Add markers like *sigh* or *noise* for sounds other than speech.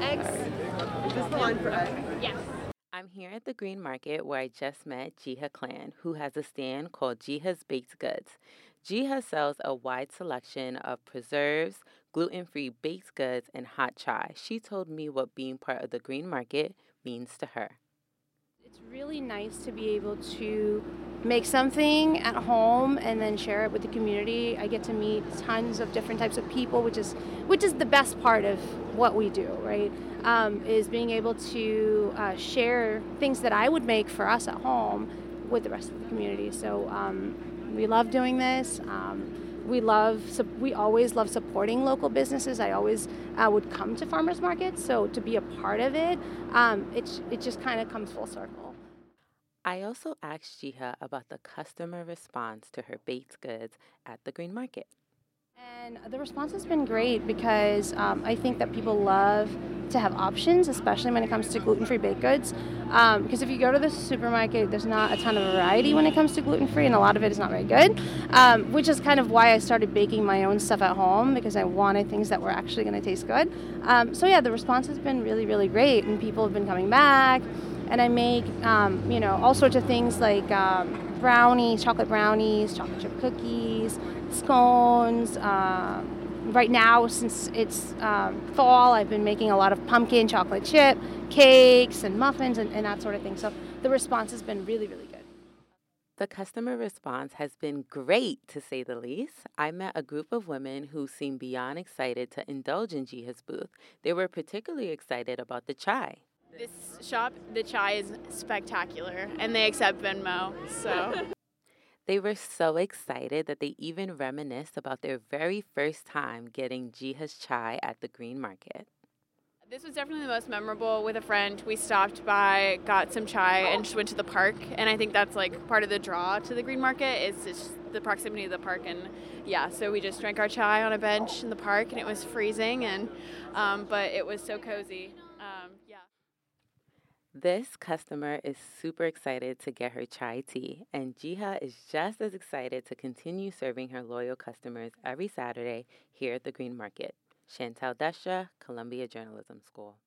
Eggs. Is this the line for egg? Yes. I'm here at the Green Market where I just met Jiha Clan, who has a stand called Jiha's Baked Goods. Jiha sells a wide selection of preserves, gluten free baked goods, and hot chai. She told me what being part of the Green Market means to her. It's really nice to be able to make something at home and then share it with the community. I get to meet tons of different types of people, which is which is the best part of what we do, right? Um, is being able to uh, share things that I would make for us at home with the rest of the community. So um, we love doing this. Um, we love we always love supporting local businesses i always uh, would come to farmers markets so to be a part of it um, it, it just kind of comes full circle I also asked Jiha about the customer response to her baked goods at the Green Market. And the response has been great because um, I think that people love to have options, especially when it comes to gluten free baked goods. Um, because if you go to the supermarket, there's not a ton of variety when it comes to gluten free, and a lot of it is not very good. Um, which is kind of why I started baking my own stuff at home because I wanted things that were actually going to taste good. Um, so, yeah, the response has been really, really great, and people have been coming back. And I make, um, you know, all sorts of things like um, brownies, chocolate brownies, chocolate chip cookies, scones. Uh, right now, since it's um, fall, I've been making a lot of pumpkin chocolate chip cakes and muffins and, and that sort of thing. So the response has been really, really good. The customer response has been great, to say the least. I met a group of women who seemed beyond excited to indulge in Jiha's booth. They were particularly excited about the chai. This shop, the chai is spectacular, and they accept Venmo. So *laughs* They were so excited that they even reminisced about their very first time getting Jiha's chai at the Green Market. this was definitely the most memorable with a friend. We stopped by, got some chai, and just went to the park. And I think that's like part of the draw to the Green Market is just the proximity of the park. And yeah, so we just drank our chai on a bench in the park, and it was freezing, and um, but it was so cozy. Um. This customer is super excited to get her chai tea, and Jiha is just as excited to continue serving her loyal customers every Saturday here at the Green Market. Chantal Desha, Columbia Journalism School.